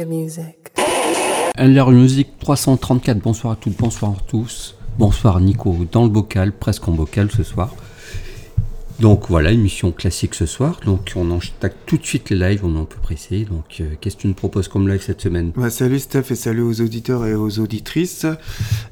your music. LR Music 334, bonsoir à toutes, bonsoir à tous. Bonsoir Nico, dans le bocal, presque en bocal ce soir. Donc voilà, émission classique ce soir. Donc on enchaîne tout de suite les lives, on est un peu pressé. Donc euh, qu'est-ce que tu nous proposes comme live cette semaine? Bah, salut Steph et salut aux auditeurs et aux auditrices.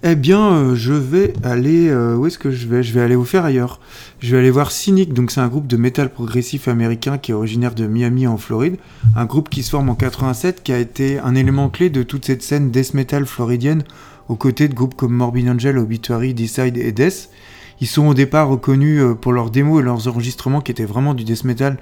Eh bien, euh, je vais aller. euh, où est-ce que je vais? Je vais aller vous faire ailleurs. Je vais aller voir Cynic. Donc, c'est un groupe de métal progressif américain qui est originaire de Miami en Floride. Un groupe qui se forme en 87, qui a été un élément clé de toute cette scène death metal floridienne, aux côtés de groupes comme Morbid Angel, Obituary, Decide et Death. Ils sont au départ reconnus euh, pour leurs démos et leurs enregistrements qui étaient vraiment du death metal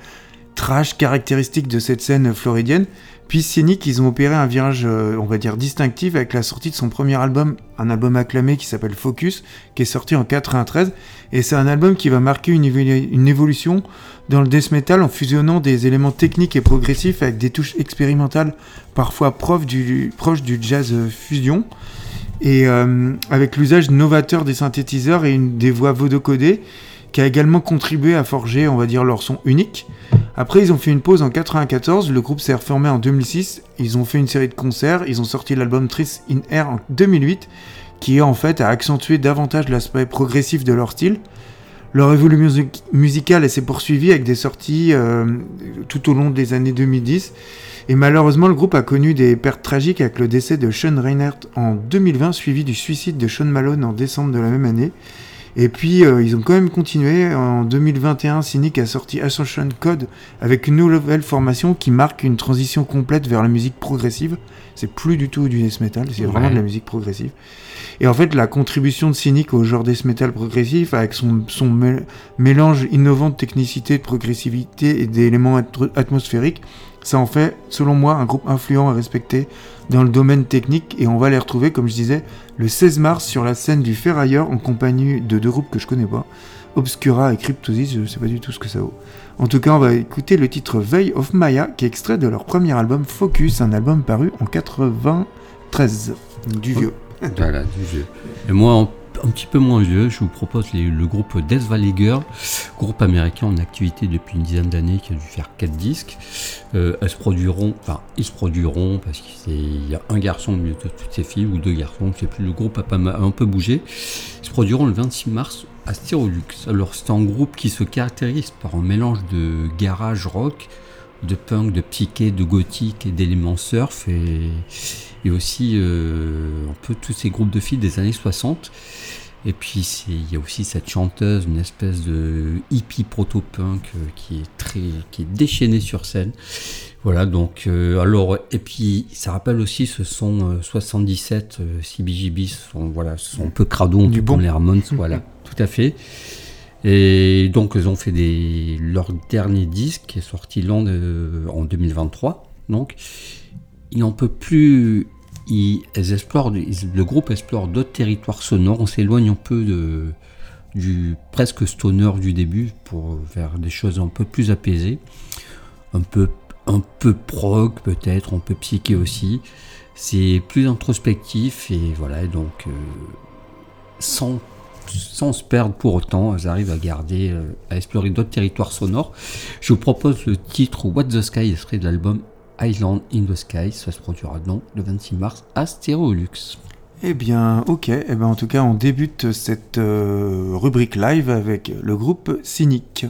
trash caractéristique de cette scène floridienne. Puis Cynic, ils ont opéré un virage, euh, on va dire, distinctif avec la sortie de son premier album, un album acclamé qui s'appelle Focus, qui est sorti en 93. Et c'est un album qui va marquer une, évolu- une évolution dans le death metal en fusionnant des éléments techniques et progressifs avec des touches expérimentales, parfois proches du, proches du jazz euh, fusion. Et euh, avec l'usage novateur des synthétiseurs et des voix vodocodées, qui a également contribué à forger, on va dire, leur son unique. Après, ils ont fait une pause en 94, le groupe s'est reformé en 2006, ils ont fait une série de concerts, ils ont sorti l'album Tris in Air en 2008, qui en fait a accentué davantage l'aspect progressif de leur style. Leur évolution music- musicale s'est poursuivie avec des sorties euh, tout au long des années 2010. Et malheureusement, le groupe a connu des pertes tragiques avec le décès de Sean Reinhardt en 2020, suivi du suicide de Sean Malone en décembre de la même année. Et puis, euh, ils ont quand même continué. En 2021, Cynic a sorti Ascension Code avec une nouvelle formation qui marque une transition complète vers la musique progressive. C'est plus du tout du death metal, c'est vraiment de la musique progressive. Et en fait, la contribution de Cynic au genre death metal progressif, avec son, son mé- mélange innovant de technicité, de progressivité et d'éléments atmosphériques, ça en fait, selon moi, un groupe influent à respecter dans le domaine technique. Et on va les retrouver, comme je disais, le 16 mars sur la scène du Ferrailleur en compagnie de deux groupes que je connais pas, Obscura et Cryptosis, je sais pas du tout ce que ça vaut. En tout cas, on va écouter le titre Veil of Maya, qui est extrait de leur premier album Focus, un album paru en 93, du vieux. Voilà, du vieux. Et moi, un, un petit peu moins vieux, je vous propose le groupe Death Valley Girl, groupe américain en activité depuis une dizaine d'années qui a dû faire 4 disques. Euh, elles se produiront, enfin, ils se produiront parce qu'il y a un garçon au milieu de toutes ces filles, ou deux garçons, je sais plus, le groupe a pas mal- un peu bougé. Ils se produiront le 26 mars à Styrolux. Alors, c'est un groupe qui se caractérise par un mélange de garage rock, de punk, de psyché, de gothique et d'éléments surf et, et aussi euh, un peu tous ces groupes de filles des années 60. Et puis c'est- il y a aussi cette chanteuse, une espèce de hippie proto-punk euh, qui est très, qui est déchaînée sur scène. Voilà donc euh, alors et puis ça rappelle aussi ce son euh, 77 euh, CBGB, ce sont voilà, un peu cradons, Du bon. les Ramones, voilà, tout à fait. Et donc, ils ont fait leur dernier disque qui est sorti l'an en 2023. Donc, ils n'en plus. Explorent, le groupe explore d'autres territoires sonores. On s'éloigne un peu de, du presque stoner du début pour faire des choses un peu plus apaisées. Un peu, un peu prog peut-être, un peu psyché aussi. C'est plus introspectif et voilà. Donc, euh, sans sans se perdre pour autant, elles arrivent à garder, euh, à explorer d'autres territoires sonores. Je vous propose le titre What the Sky, extrait de l'album Island in the Sky. Ça se produira donc le 26 mars à Stéréolux. Eh bien, ok. Eh ben, en tout cas, on débute cette euh, rubrique live avec le groupe Cynic.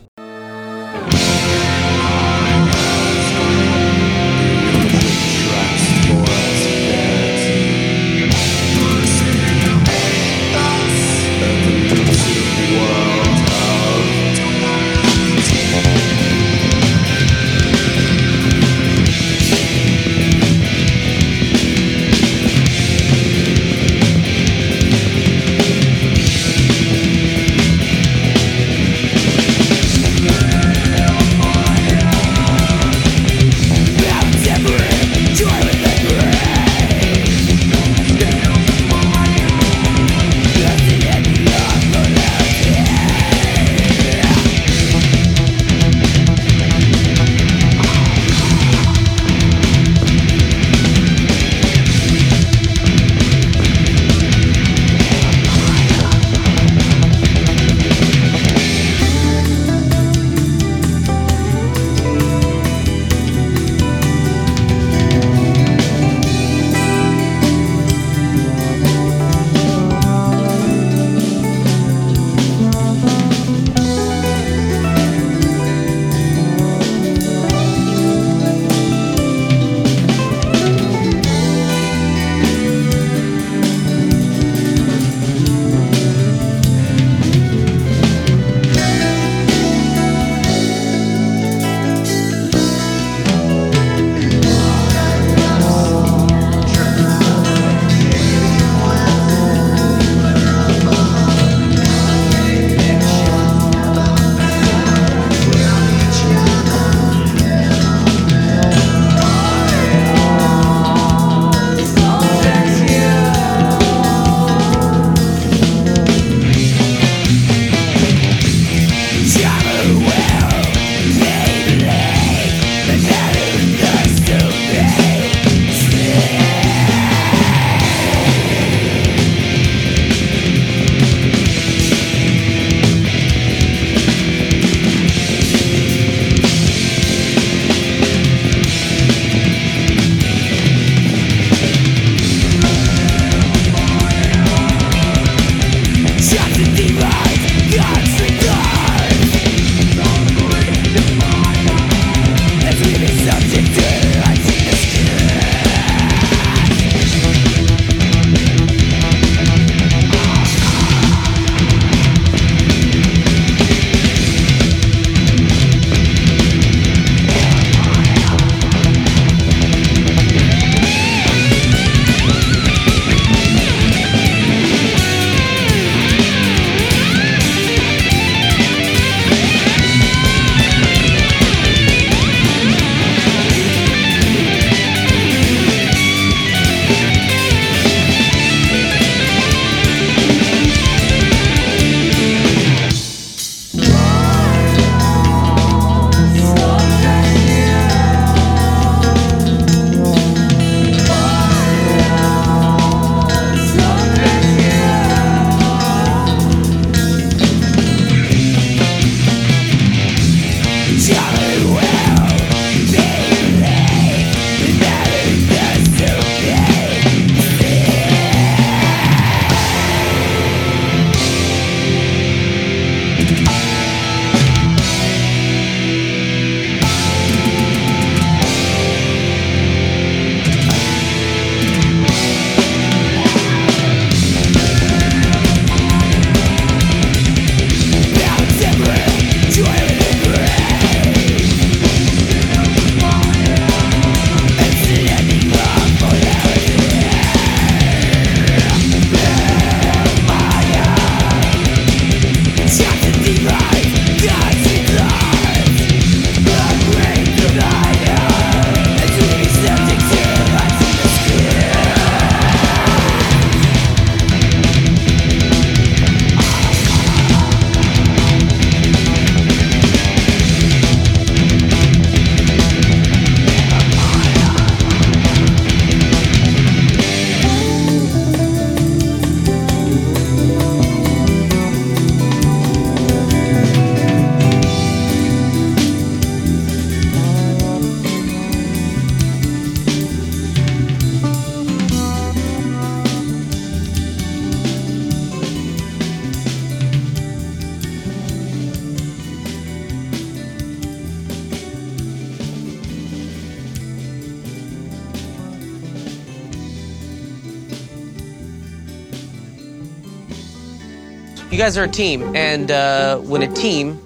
You guys are a team, and uh, when a team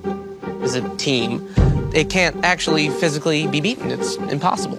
is a team, it can't actually physically be beaten. It's impossible.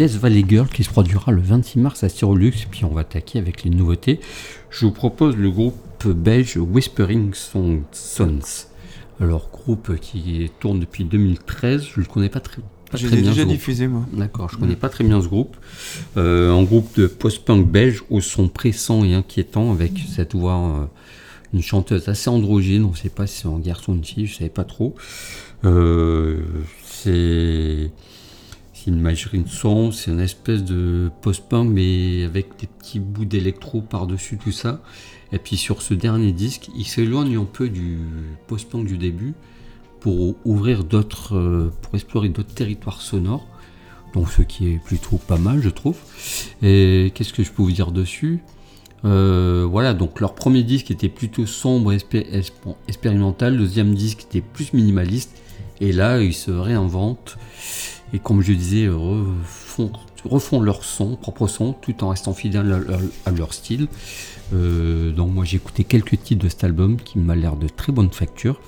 Death Valley Girl qui se produira le 26 mars à Styrolux, puis on va attaquer avec les nouveautés. Je vous propose le groupe belge Whispering Sons. Alors, groupe qui tourne depuis 2013, je ne le connais pas très, pas Je l'ai déjà diffusé, moi. D'accord, je ne connais pas très bien ce groupe. Euh, un groupe de post-punk belge au son pressant et inquiétant, avec cette voix, euh, une chanteuse assez androgyne, on ne sait pas si c'est un garçon ou une fille, je ne savais pas trop. Euh, c'est c'est une imagerie de son, c'est une espèce de post-punk, mais avec des petits bouts d'électro par-dessus tout ça. Et puis sur ce dernier disque, il s'éloigne un peu du post-punk du début pour ouvrir d'autres, euh, pour explorer d'autres territoires sonores. Donc ce qui est plutôt pas mal, je trouve. Et qu'est-ce que je peux vous dire dessus? Euh, Voilà, donc leur premier disque était plutôt sombre, et expérimental. Le deuxième disque était plus minimaliste. Et là, ils se réinventent et comme je disais, refont, leur son, propre son, tout en restant fidèles à, leur style. Euh, donc moi j'ai écouté quelques titres de cet album qui m'a l'air de très bonne facture.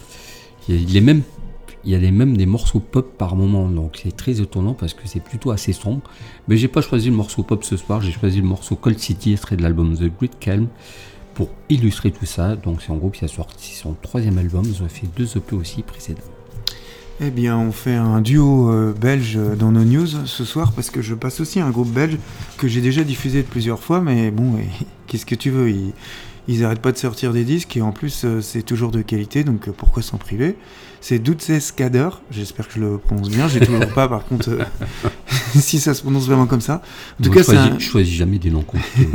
Il y a même il y a même des morceaux pop par moment, donc c'est très étonnant parce que c'est plutôt assez sombre. Mais j'ai pas choisi le morceau pop ce soir, j'ai choisi le morceau Cold City, extrait de l'album The Great Calm, pour illustrer tout ça. Donc c'est en groupe qui a sorti son troisième album, ils ont fait deux EP aussi précédents. Eh bien, on fait un duo euh, belge dans nos news ce soir parce que je passe aussi un groupe belge que j'ai déjà diffusé plusieurs fois, mais bon, qu'est-ce que tu veux ils, ils arrêtent pas de sortir des disques et en plus euh, c'est toujours de qualité, donc euh, pourquoi s'en priver? C'est Dutz Kader. J'espère que je le prononce bien. J'ai toujours pas, par contre, euh, si ça se prononce vraiment comme ça. En tout cas, c'est un... choisis jamais des noms compliqués.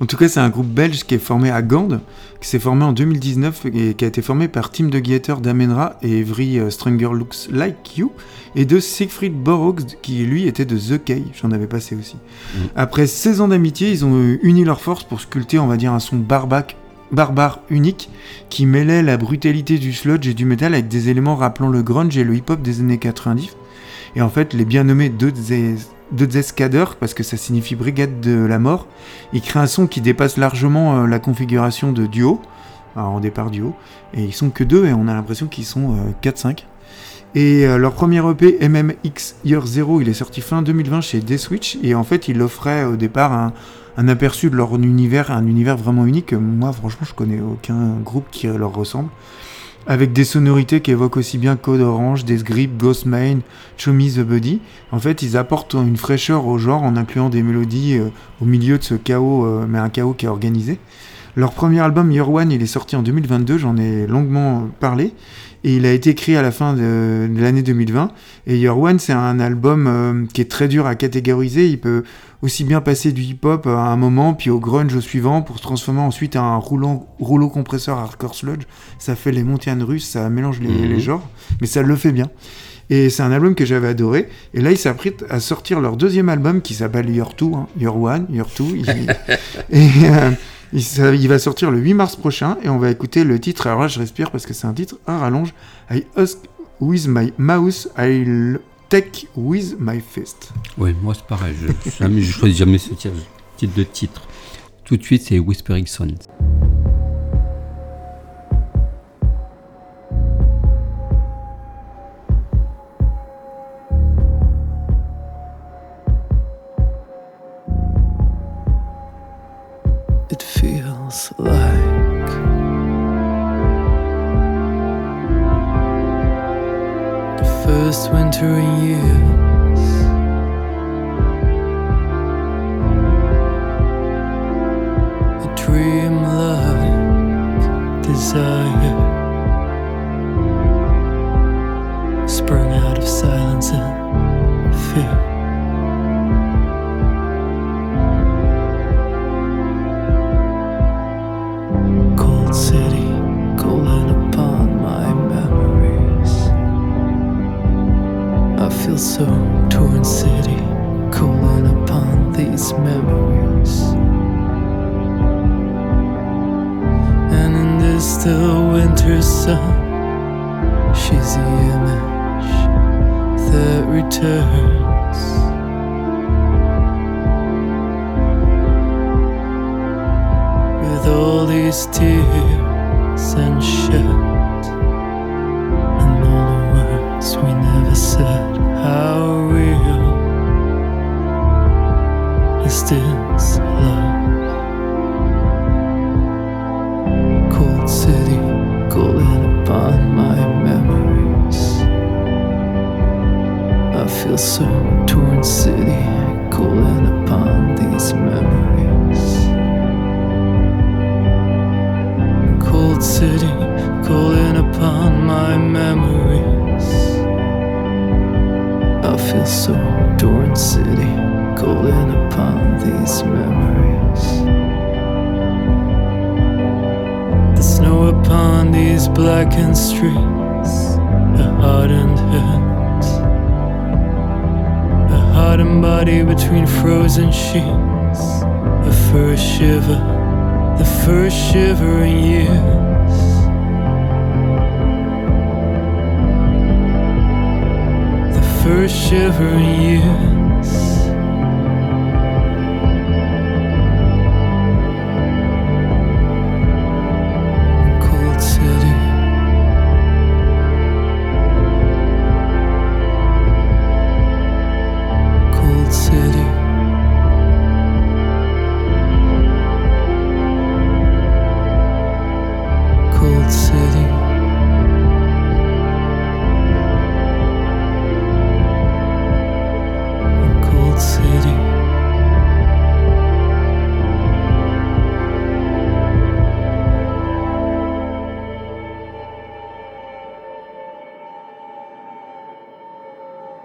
en tout cas, c'est un groupe belge qui est formé à Gand, qui s'est formé en 2019 et qui a été formé par Tim de Guetter d'Amenra et Evry euh, Stranger Looks Like You et de Siegfried Borrox qui lui était de The Key. J'en avais passé aussi. Mm. Après 16 ans d'amitié, ils ont uni leurs forces pour sculpter, on va dire, un son barbac barbare unique qui mêlait la brutalité du sludge et du métal avec des éléments rappelant le grunge et le hip-hop des années 90. Et en fait, les bien nommés Dodzeskader, parce que ça signifie brigade de la mort, ils créent un son qui dépasse largement euh, la configuration de duo, en départ duo, et ils sont que deux et on a l'impression qu'ils sont 4-5. Euh, et euh, leur premier EP, MMX Year Zero, il est sorti fin 2020 chez D-Switch, et en fait, il offrait au départ un aperçu de leur univers, un univers vraiment unique. Moi, franchement, je connais aucun groupe qui leur ressemble. Avec des sonorités qui évoquent aussi bien Code Orange, Death Grip, Ghost Main, Show Me the Body. En fait, ils apportent une fraîcheur au genre en incluant des mélodies euh, au milieu de ce chaos, euh, mais un chaos qui est organisé. Leur premier album, Year One, il est sorti en 2022, j'en ai longuement parlé et il a été écrit à la fin de, l'année 2020. Et Year One, c'est un album euh, qui est très dur à catégoriser. Il peut aussi bien passer du hip-hop à un moment, puis au grunge au suivant, pour se transformer ensuite en un rouleau, rouleau compresseur hardcore sludge. Ça fait les montagnes russes, ça mélange les, mhm. les genres, mais ça le fait bien. Et c'est un album que j'avais adoré. Et là, ils s'apprêtent à sortir leur deuxième album qui s'appelle Year Two, hein. Year One, Year Two. et euh, il, va sortir le 8 mars prochain et on va écouter le titre. Alors là, je respire parce que c'est un titre à rallonge. I ask with my mouse, I'll take with my fist. Oui, moi c'est pareil. Je, je, choisis jamais ce type de titre. Tout de suite, c'est Whispering Sons. Feels like the first winter in years. A dream like desire sprung out of silence and fear. Winter sun, she's the image that returns. With all these tears shivering years. The first shivering years.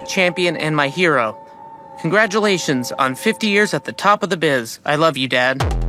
Champion and my hero. Congratulations on 50 years at the top of the biz. I love you, Dad.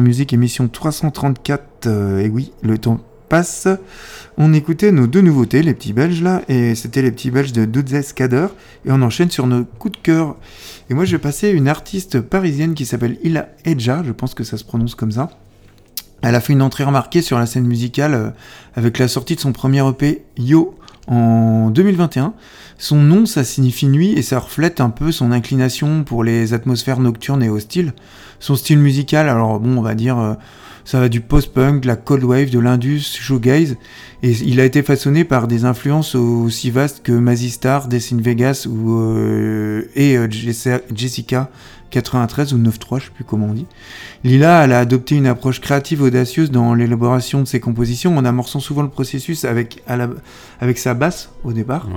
Music, émission 334. Euh, et oui, le temps passe. On écoutait nos deux nouveautés, les petits belges là, et c'était les petits belges de Dudzes Kader. Et on enchaîne sur nos coups de cœur. Et moi, je vais passer une artiste parisienne qui s'appelle Ila Edja, je pense que ça se prononce comme ça. Elle a fait une entrée remarquée sur la scène musicale euh, avec la sortie de son premier EP Yo en 2021. Son nom, ça signifie nuit et ça reflète un peu son inclination pour les atmosphères nocturnes et hostiles. Son style musical, alors bon, on va dire, euh, Ça va du post-punk, de la cold wave, de l'indus, shoegaze. Et il a été façonné par des influences aussi vastes que Mazzy Star, Death Vegas ou, euh, et euh, Jessica 93 ou 9.3, je sais plus comment on dit. Lila, elle a adopté une approche créative audacieuse dans l'élaboration de ses compositions en amorçant souvent le processus avec, avec sa basse au départ.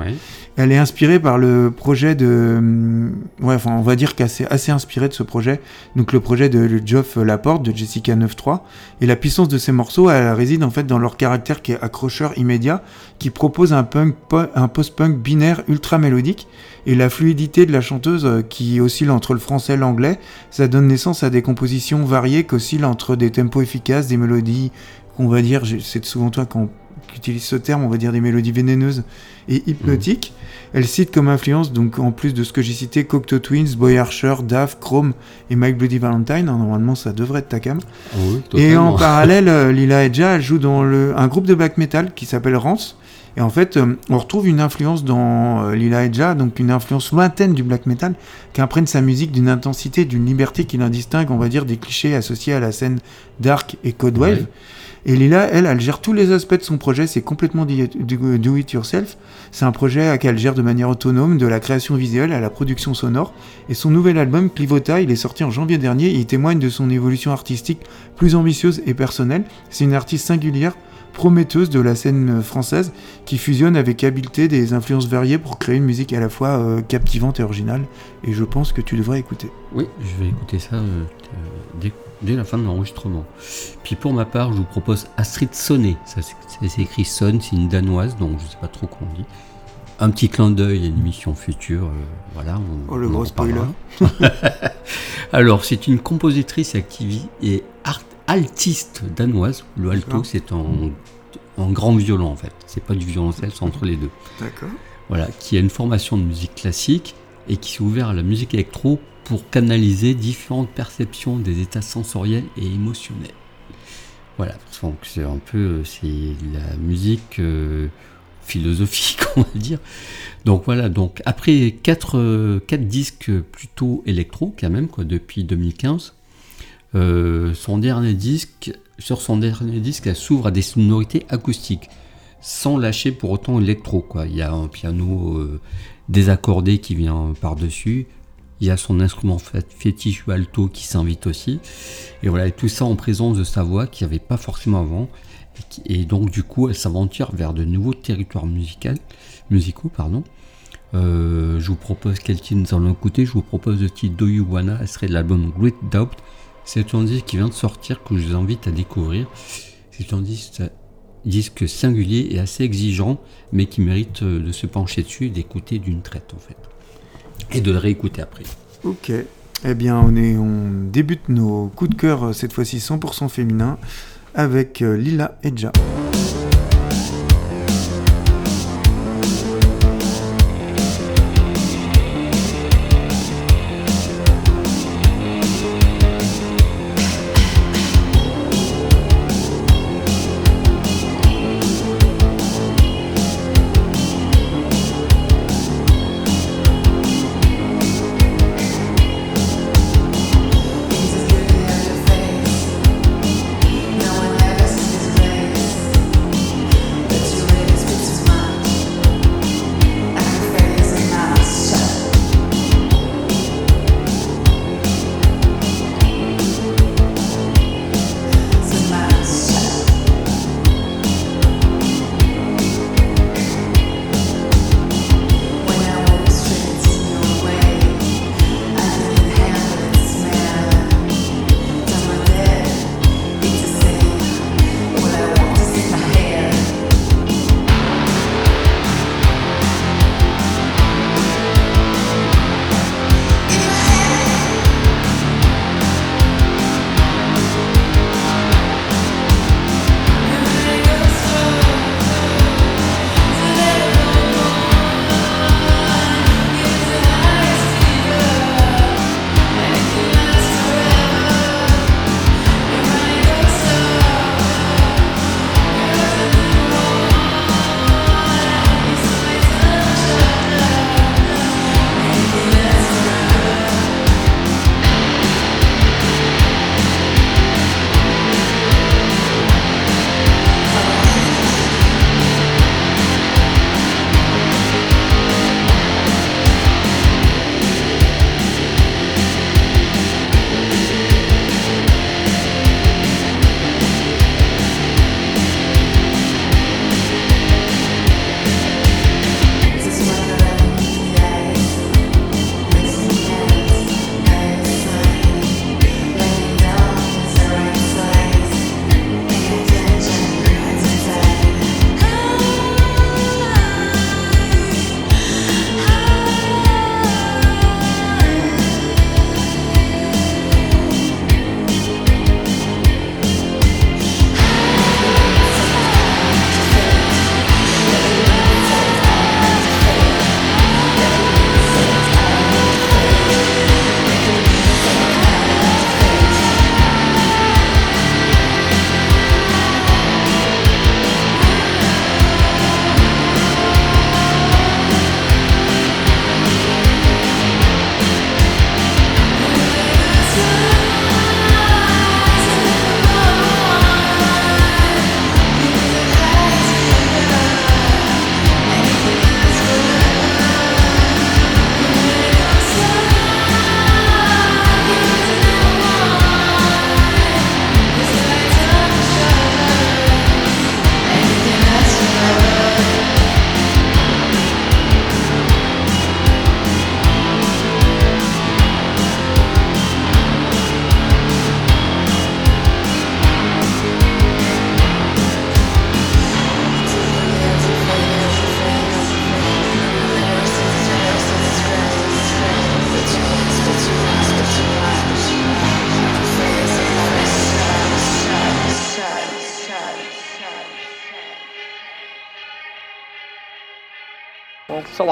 Elle est inspirée par le projet de... Hum, ouais, enfin, on va dire qu'elle est assez inspirée de ce projet. Donc le projet de Geoff Laporte, de Jessica 9.3. Et la puissance de ces morceaux, elle réside en fait dans leur caractère qui est accrocheur immédiat, qui propose un, punk, un post-punk binaire ultra mélodique et la fluidité de la chanteuse euh, qui oscille entre le français et l'anglais, ça donne naissance à des compositions variées qui oscillent entre des tempos efficaces, des mélodies qu'on va dire, c'est souvent toi qui utilise ce terme, on va dire des mélodies vénéneuses et hypnotiques. Mmh. Elle cite comme influence, donc en plus de ce que j'ai cité, Cocteau Twins, Boy Archer, Dave, Chrome et Mike Bloody Valentine. Hein, normalement, ça devrait être ta cam. et en parallèle, euh, Lila Edja joue dans le, un groupe de black metal qui s'appelle Rance et en fait, euh, on retrouve une influence dans euh, Lila Edja, donc une influence lointaine du black metal, qui imprègne sa musique d'une intensité, d'une liberté qui l'indistingue, on va dire, des clichés associés à la scène dark et code wave. Et Lila, elle, elle gère tous les aspects de son projet, c'est complètement do it yourself. C'est un projet qu'elle gère de manière autonome, de la création visuelle à la production sonore. Et son nouvel album, Clivota, il est sorti en janvier dernier, il témoigne de son évolution artistique plus ambitieuse et personnelle. C'est une artiste singulière, prometteuse de la scène française qui fusionne avec habileté des influences variées pour créer une musique à la fois euh, captivante et originale. Et je pense que tu devrais écouter. Oui, je vais écouter ça euh, dès, la fin de l'enregistrement. Puis pour ma part, je vous propose Astrid Sonnet. Ça, c'est écrit Son, c'est une danoise, donc je ne sais pas trop comment on dit. Un petit clin d'œil à une émission future. Euh, voilà, oh, le gros spoiler. Alors, c'est une compositrice activiste et art altiste danoise. Le alto, c'est en, en, grand violon en fait. C'est pas du violoncelle, c'est entre les deux. D'accord. Voilà, qui a une formation de musique classique et qui s'est ouvert à la musique électro pour canaliser différentes perceptions des états sensoriels et émotionnels. Voilà, donc c'est un peu c'est la musique euh, philosophique, on va dire. Donc voilà, donc après quatre, quatre disques plutôt électro quand même, quoi, depuis 2015, euh, son dernier disque, sur son dernier disque, elle s'ouvre à des sonorités acoustiques, sans lâcher pour autant électro. Quoi. Il y a un piano euh, désaccordé qui vient par-dessus. Il y a son instrument fétiche alto qui s'invite aussi. Et voilà, tout ça en présence de sa voix qui n'y avait pas forcément avant. Et, donc du coup, elle s'aventure vers de nouveaux territoires musicaux. Pardon. Euh, je vous propose quel titre nous allons écouter. Je vous propose le titre Do You Wanna? Serait l'album Great Doubt c'est un disque qui vient de sortir que je vous invite à découvrir. C'est un disque, singulier et assez exigeant, mais qui mérite euh, de se pencher dessus et d'écouter d'une traite en fait. Et de le réécouter après. Ok. Eh bien, on, est, on débute nos coups de cœur, euh, cette fois-ci 100% féminin, avec euh, Lila Edja.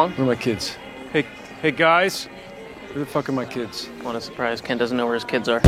So. Where are my kids? Hey, hey guys, where the fuck are my kids? What a surprise. Ken doesn't know where his kids are.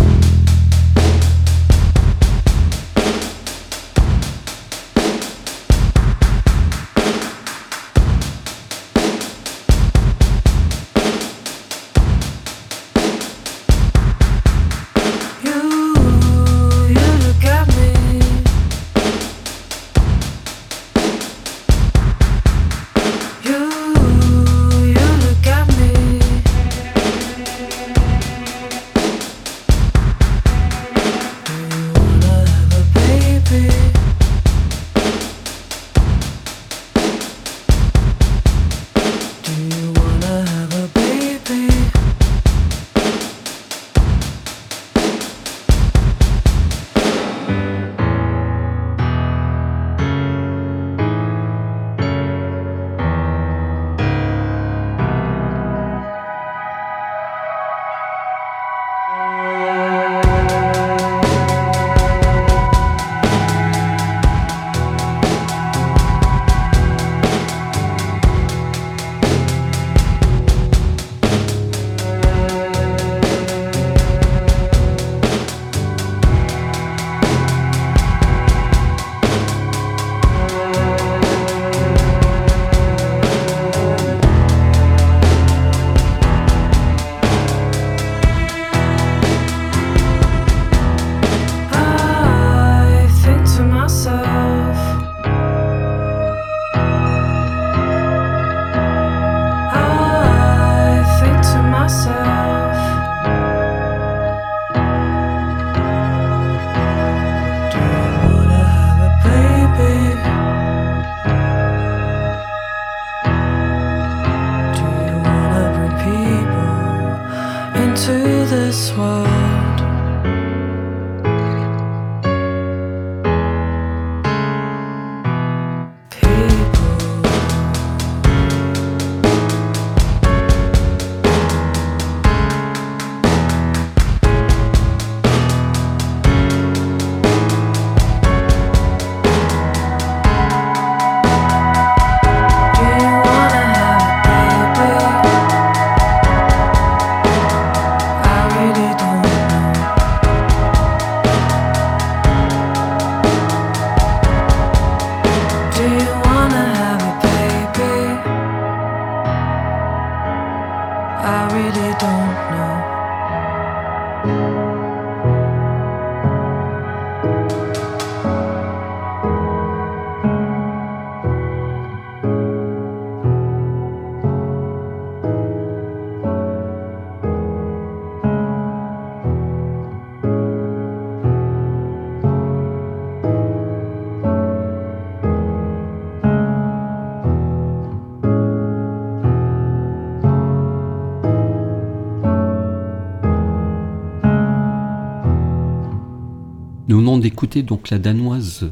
D'écouter donc la danoise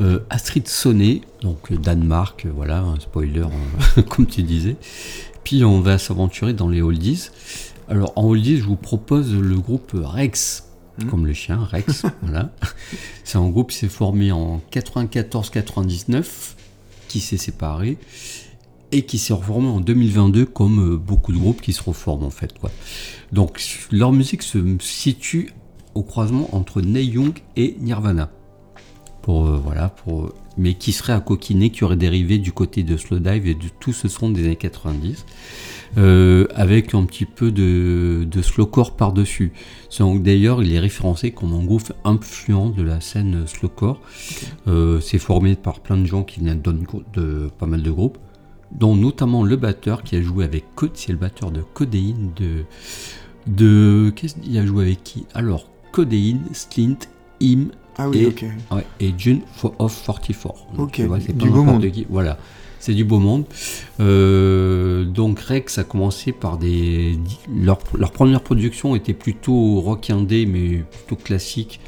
euh, Astrid Sonnet, donc euh, Danemark, euh, voilà, un spoiler comme tu disais. Puis on va s'aventurer dans les oldies. Alors en oldies, je vous propose le groupe Rex, mmh. comme le chien Rex, voilà. C'est un groupe qui s'est formé en 94-99, qui s'est séparé et qui s'est reformé en 2022 comme beaucoup de groupes qui se reforment en fait quoi. Donc leur musique se situe au croisement entre Neil Young et Nirvana. Pour, euh, voilà, pour, mais qui serait à coquiner, qui aurait dérivé du côté de Slowdive et de tout ce son des années 90, euh, avec un petit peu de, de slowcore par-dessus. D'ailleurs, il est référencé comme un groupe influent de la scène slowcore. Euh, c'est formé par plein de gens qui donnent de, pas mal de groupes, dont notamment le batteur qui a joué avec Code, c'est le batteur de Codéine de de qu'est-ce qu'il a joué avec qui? Alors Codeine, Slint, Im ah oui, et, et June of 44. ok, c'est du beau monde. Voilà, c'est du beau monde. Euh, donc Rex a commencé par des... Leur, première production était plutôt rock indé, mais plutôt classique,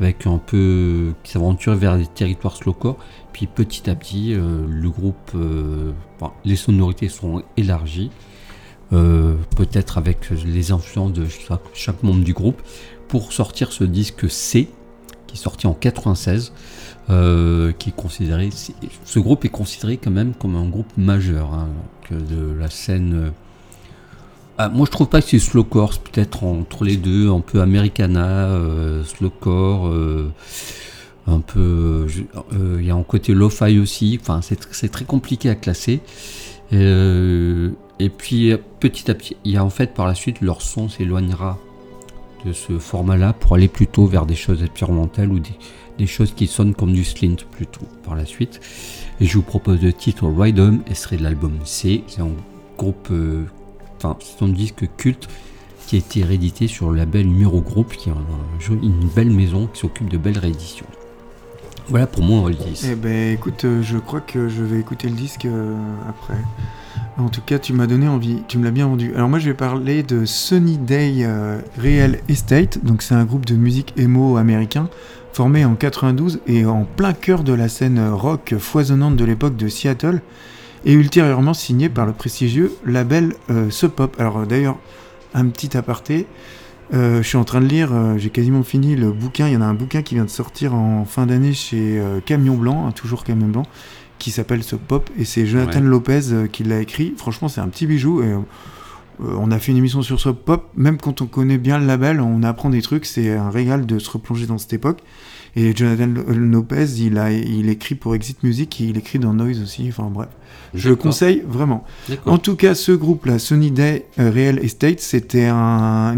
avec un peu... qui s'aventurait vers les territoires slowcore. Puis petit à petit, euh, le groupe... Euh, les sonorités sont élargies. peut-être avec les influences de chaque membre du groupe, pour sortir ce disque C, qui est sorti en 96, euh, qui est considéré, ce groupe est considéré quand même comme un groupe majeur hein, de la scène. Euh, ah, moi, je trouve pas que c'est slowcore, peut-être entre les deux, un peu Americana, euh, slowcore, euh, un peu. Il y a un côté lo-fi aussi. Enfin, c'est très compliqué à classer. et puis, petit à petit, il y a en fait par la suite, leur son s'éloignera de ce format-là pour aller plutôt vers des choses expérimentales ou des, choses qui sonnent comme du slint plutôt par la suite. Et je vous propose le titre Ride Home, serait de l'album C. C'est un groupe, euh, enfin, c'est un disque culte qui a été réédité sur le label Muro Group, qui est une belle maison qui s'occupe de belles rééditions. Voilà pour moi le disque. Eh ben écoute, euh, je crois que je vais écouter le disque euh, après. En tout cas, tu m'as donné envie, tu me l'as bien vendu. Alors moi, je vais parler de Sunny Day euh, Real Estate. Donc c'est un groupe de musique emo américain formé en 92 et en plein cœur de la scène rock foisonnante de l'époque de Seattle et ultérieurement signé par le prestigieux label euh, Sub Pop. Alors d'ailleurs, un petit aparté. Euh, je suis en train de lire, j'ai quasiment fini le bouquin. Il y en a un bouquin qui vient de sortir en fin d'année chez Camion Blanc, hein, toujours Camion Blanc, qui s'appelle ce pop et c'est Jonathan Lopez euh, qui l'a écrit. Franchement, c'est un petit bijou et euh, on a fait une émission sur ce pop. Même quand on connaît bien le label, on apprend des trucs. C'est un régal de se replonger dans cette époque. Et Jonathan Lopez, il, a, il écrit pour Exit Music et il écrit dans Noise aussi. Enfin bref, je le conseille vraiment. En tout cas, ce groupe-là, Sony Day euh, Real Estate, c'était un,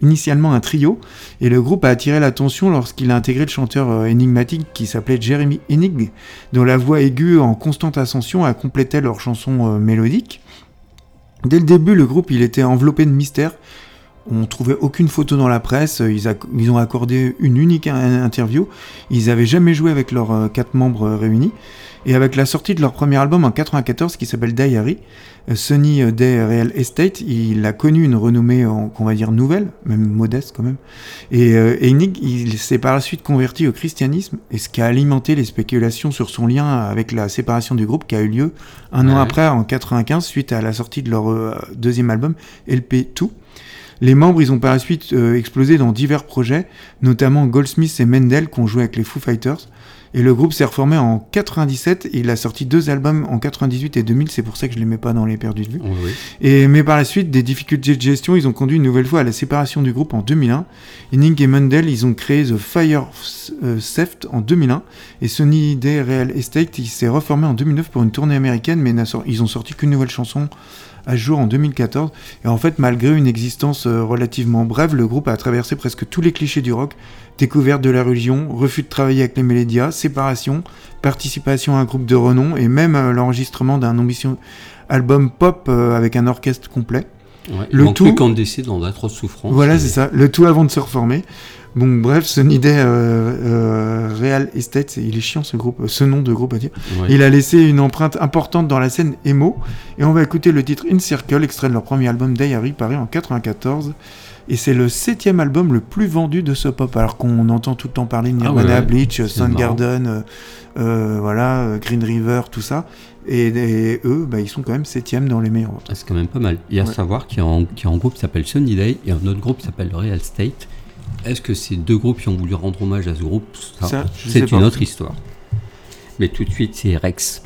initialement un trio. Et le groupe a attiré l'attention lorsqu'il a intégré le chanteur euh, énigmatique qui s'appelait Jeremy Enig, dont la voix aiguë en constante ascension a complété leur chanson euh, mélodique. Dès le début, le groupe était enveloppé de mystère on trouvait aucune photo dans la presse. Ils, ont accordé une unique interview. Ils n'avaient jamais joué avec leurs euh, quatre membres euh, réunis. Et avec la sortie de leur premier album en 94 qui s'appelle Diary, euh, Sunny Day Real Estate, il a connu une renommée, qu'on va dire nouvelle, même modeste quand même. Et, et il s'est par la suite converti au christianisme, et ce qui a alimenté les spéculations sur son lien avec la séparation du groupe qui a eu lieu un an après, en 95, suite à la sortie de leur deuxième album, LP2. Les membres, ils ont par la suite euh, explosé dans divers projets, notamment Goldsmith et Mendel qui ont joué avec les Foo Fighters. Et le groupe s'est reformé en 97 et il a sorti deux albums en 98 et 2000, c'est pour ça que je les mets pas dans les perdus de vue. Et, mais par la suite, des difficultés de gestion, ils ont conduit une nouvelle fois à la séparation du groupe en 2001. Et Ning et Mendel, ils ont créé The Fire euh, Theft en 2001. Et Sony Day Real Estate, il s'est reformé en 2009 pour une tournée américaine, mais ils ont sorti qu'une nouvelle chanson à jour en 2014. Et en fait, malgré une existence euh, relativement brève, le groupe a traversé presque tous les clichés du rock découverte de la religion, refus de travailler avec les médias, séparation, participation à un groupe de renom et même euh, l'enregistrement d'un ambition album pop euh, avec un orchestre complet. le tout quand décès dans d'atroces souffrances. Voilà, c'est ça. Le tout avant de se reformer. Bon, bref, ce Day euh, Real Estate, il est chiant ce groupe, ce nom de groupe à dire. Il a laissé une empreinte importante dans la scène emo. Et on va écouter le titre In Circle, extrait de leur premier album Diary, paru en 94. Et c'est le septième album le plus vendu de ce pop, alors qu'on entend tout le temps parler de ah Nirvana, Bleach, Soundgarden, euh, euh, voilà, Green River, tout ça. Et, eux, bah, ils sont quand même septième dans les meilleurs ah, c'est quand même pas mal. Il y a à savoir qu'il y, a un groupe qui s'appelle Sunny Day et un autre groupe qui s'appelle Real State. Est-ce que ces deux groupes qui ont voulu rendre hommage à ce groupe C'est une autre histoire. Mais tout de suite, c'est Rex.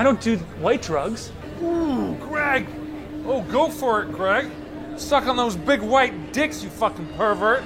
I don't do white drugs. Ooh, Greg! Oh, go for it, Greg. Suck on those big white dicks, you fucking pervert.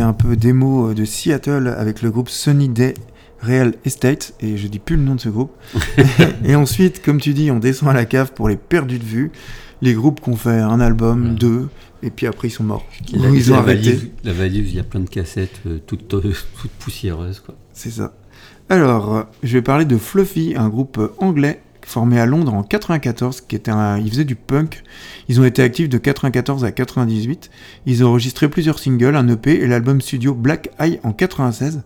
Un peu démo de Seattle avec le groupe Sunny Day Real Estate, et je dis plus le nom de ce groupe. et ensuite, comme tu dis, on descend à la cave pour les perdus de vue, les groupes qui ont fait un album, Ouais. deux, et puis après ils sont morts. La, ils ont la arrêté. valise, la valise, il y a plein de cassettes, euh, toutes, euh, toutes poussiéreuses. C'est ça. Alors, euh, je vais parler de Fluffy, un groupe euh, anglais formé à Londres en 94, qui était un, ils faisaient du punk. Ils ont été actifs de 94 à 98. Ils ont enregistré plusieurs singles, un EP et l'album studio Black Eye en 96.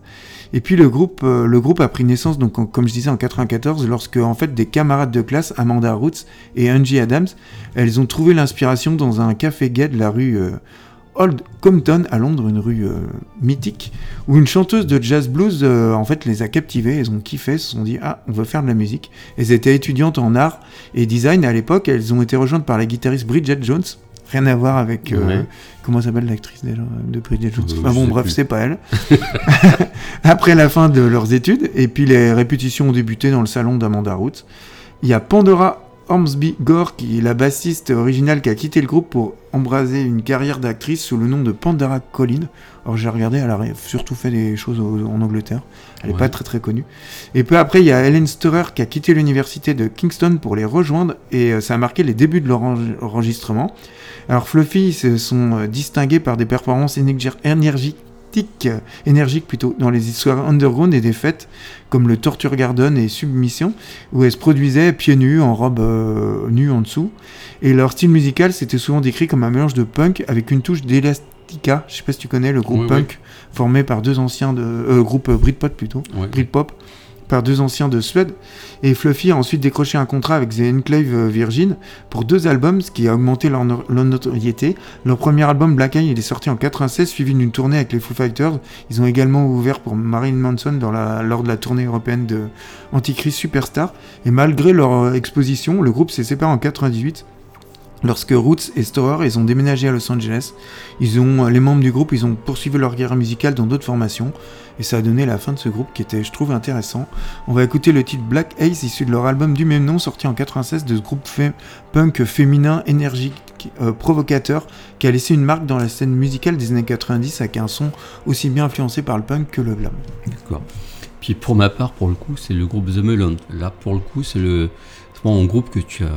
Et puis le groupe, euh, le groupe a pris naissance, donc comme je disais en 94, lorsque en fait des camarades de classe, Amanda Roots et Angie Adams, elles ont trouvé l'inspiration dans un café gay de la rue euh, Old Compton à Londres, une rue euh, mythique, où une chanteuse de jazz blues euh, en fait les a captivées, elles ont kiffé, se sont dit ah on veut faire de la musique. Elles étaient étudiantes en art et design à l'époque, elles ont été rejointes par la guitariste Bridget Jones. Rien à voir avec euh, Ouais. comment s'appelle l'actrice déjà de Bridget Jones. Ah je bon bref c'est pas elle. Après la fin de leurs études et puis les répétitions ont débuté dans le salon d'Amanda Roots. Il y a Pandora Ormsby Gore, qui est la bassiste originale qui a quitté le groupe pour embraser une carrière d'actrice sous le nom de Pandora Collin. Alors j'ai regardé, elle a surtout fait des choses en Angleterre. Elle n'est Ouais. pas très très connue. Et peu après, il y a Helen Storer qui a quitté l'université de Kingston pour les rejoindre et euh, ça a marqué les débuts de leur enre- enregistrement. Alors Fluffy se sont euh, distingués par des performances énergi- énergiques énergiques plutôt dans les histoires underground et des fêtes comme le Torture Garden et Submission où elles se produisaient pieds nus en robe euh, nue en dessous et leur style musical c'était souvent décrit comme un mélange de punk avec une touche d'Elastica je sais pas si tu connais le groupe Oui, oui. punk formé par deux anciens de euh, groupe Britpop plutôt. Britpop par deux anciens de Suède. Et Fluffy a ensuite décroché un contrat avec The Enclave euh, Virgin pour deux albums, ce qui a augmenté leur, no- leur notoriété. Leur premier album, Black Eye, il est sorti en 96, suivi d'une tournée avec les Foo Fighters. Ils ont également ouvert pour Marilyn Manson lors de la tournée européenne de Antichrist Superstar. Et malgré leur euh, exposition, le groupe s'est séparé en 98. Lorsque Roots et Storer ils ont déménagé à Los Angeles, ils ont, les membres du groupe ils ont poursuivi leur guerre musicale dans d'autres formations et ça a donné la fin de ce groupe qui était, je trouve, intéressant. On va écouter le titre Black Ace issu de leur album du même nom sorti en 96 de ce groupe punk féminin énergique euh, provocateur qui a laissé une marque dans la scène musicale des années 90 avec un son aussi bien influencé par le punk que le glam. D'accord. Puis pour ma part, pour le coup, c'est le groupe The Melon. Là, pour le coup, c'est le un groupe que tu as.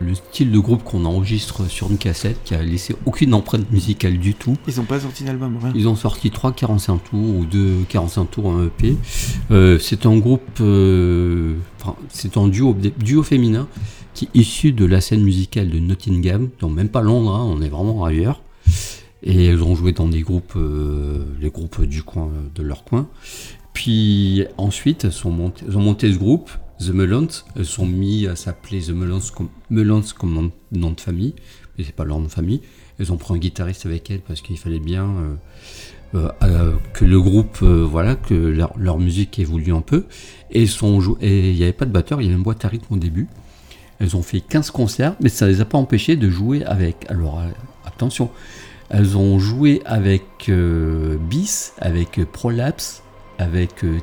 Le style de groupe qu'on enregistre sur une cassette qui a laissé aucune empreinte musicale du tout. Ils ont pas sorti d'album, rien. Ils ont sorti 3 45 tours ou 2 45 tours en EP. Euh, c'est un groupe, euh, enfin, c'est un duo, duo féminin qui est issu de la scène musicale de Nottingham, donc même pas Londres, hein, on est vraiment ailleurs. Et elles ont joué dans des groupes, euh, les groupes du coin, de leur coin. Puis ensuite, sont montées- elles ont monté ce groupe, The Melons. Elles sont mis à s'appeler The Melons comme, Melons comme nom, de famille, mais c'est pas leur nom de famille. Elles ont pris un guitariste avec elles parce qu'il fallait bien euh, euh, euh, que le groupe, voilà, que leur, leur musique évolue un peu. Et il n'y avait pas de batteur, il y avait une boîte à rythme au début. Elles ont fait 15 concerts, mais ça ne les a pas empêchés de jouer avec. Alors attention, elles ont joué avec BIS, avec Prolapse, avec euh,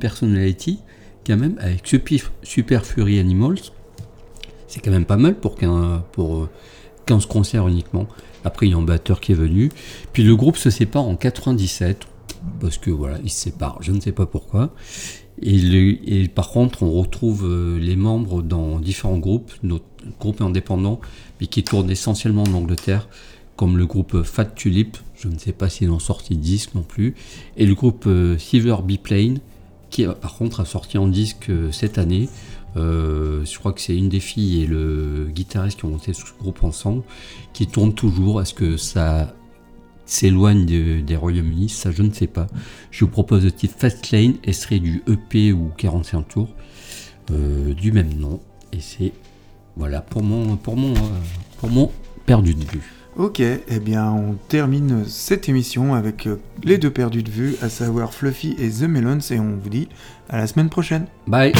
Personality, quand même, avec Super, Super Fury Animals. C'est quand même pas mal pour, qu'un, pour euh, 15 concerts uniquement. Après, il y a un batteur qui est venu. Puis le groupe se sépare en 97, parce que voilà, ils se séparent, je ne sais pas pourquoi. Et, et par contre, on retrouve euh, les membres dans différents groupes, notre groupe indépendant, mais qui tournent essentiellement en Angleterre, comme le groupe Fat Tulip, je ne sais pas s'ils ont sorti disque non plus, et le groupe euh, Silver Biplane, qui euh, par contre a sorti en disque euh, cette année. Euh, je crois que c'est une des filles et le guitariste qui ont monté ce groupe ensemble, qui tourne toujours. Est-ce que ça s'éloigne des Royaumes-Unis? Ça, je ne sais pas. Je vous propose le titre Fastlane, extrait du EP ou 45 tours, du même nom. Et c'est, voilà, pour mon, pour mon, pour mon perdu de vue. Ok, eh bien on termine cette émission avec euh, les deux perdus de vue, à savoir Fluffy et The Melons, et on vous dit à la semaine prochaine. Bye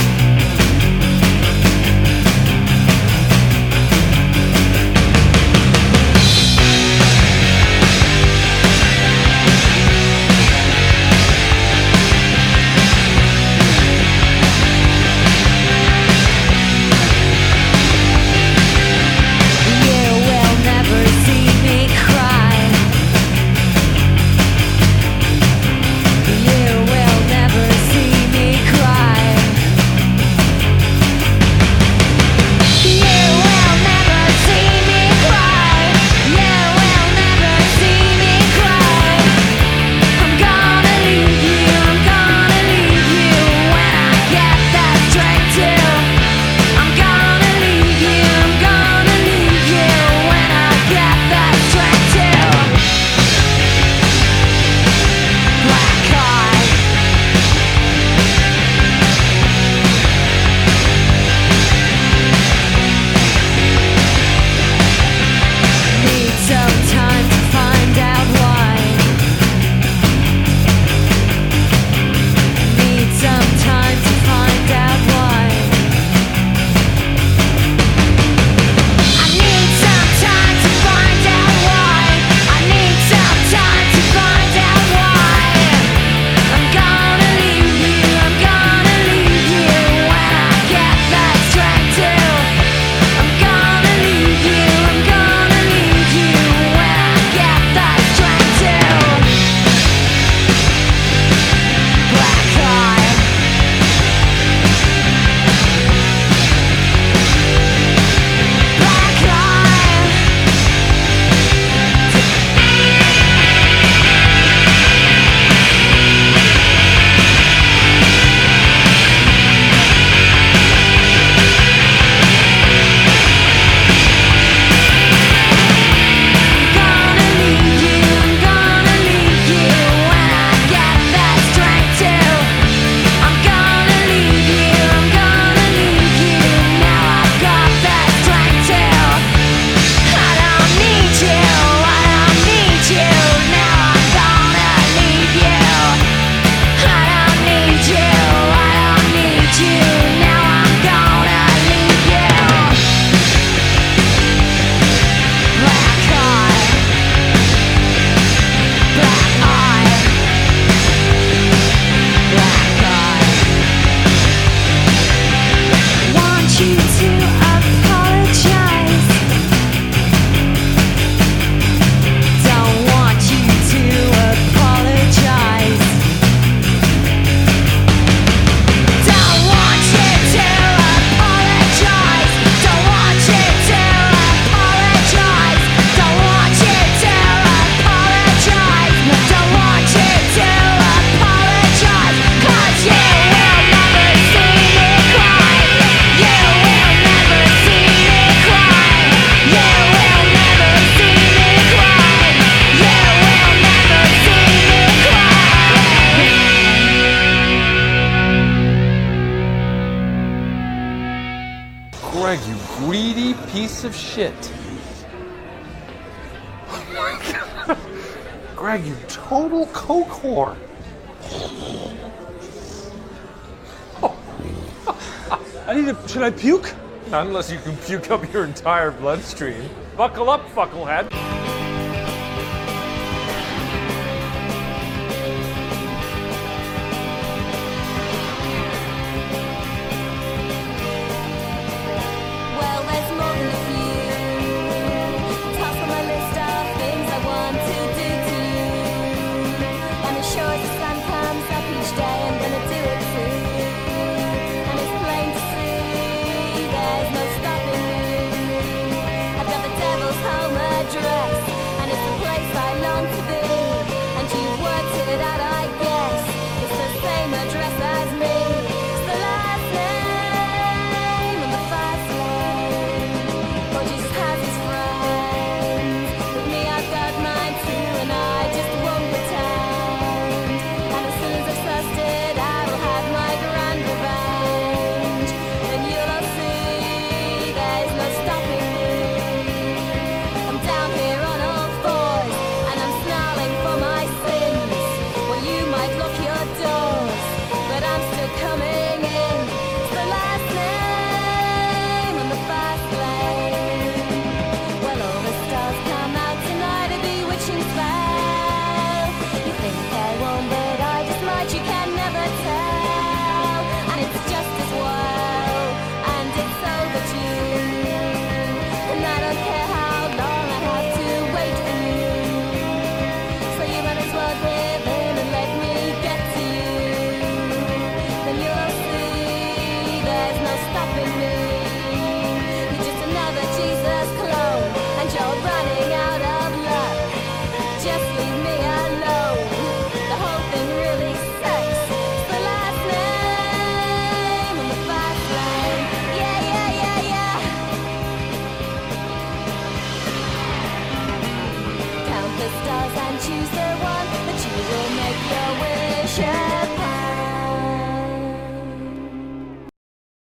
unless you can puke up your entire bloodstream. Buckle up, fucklehead.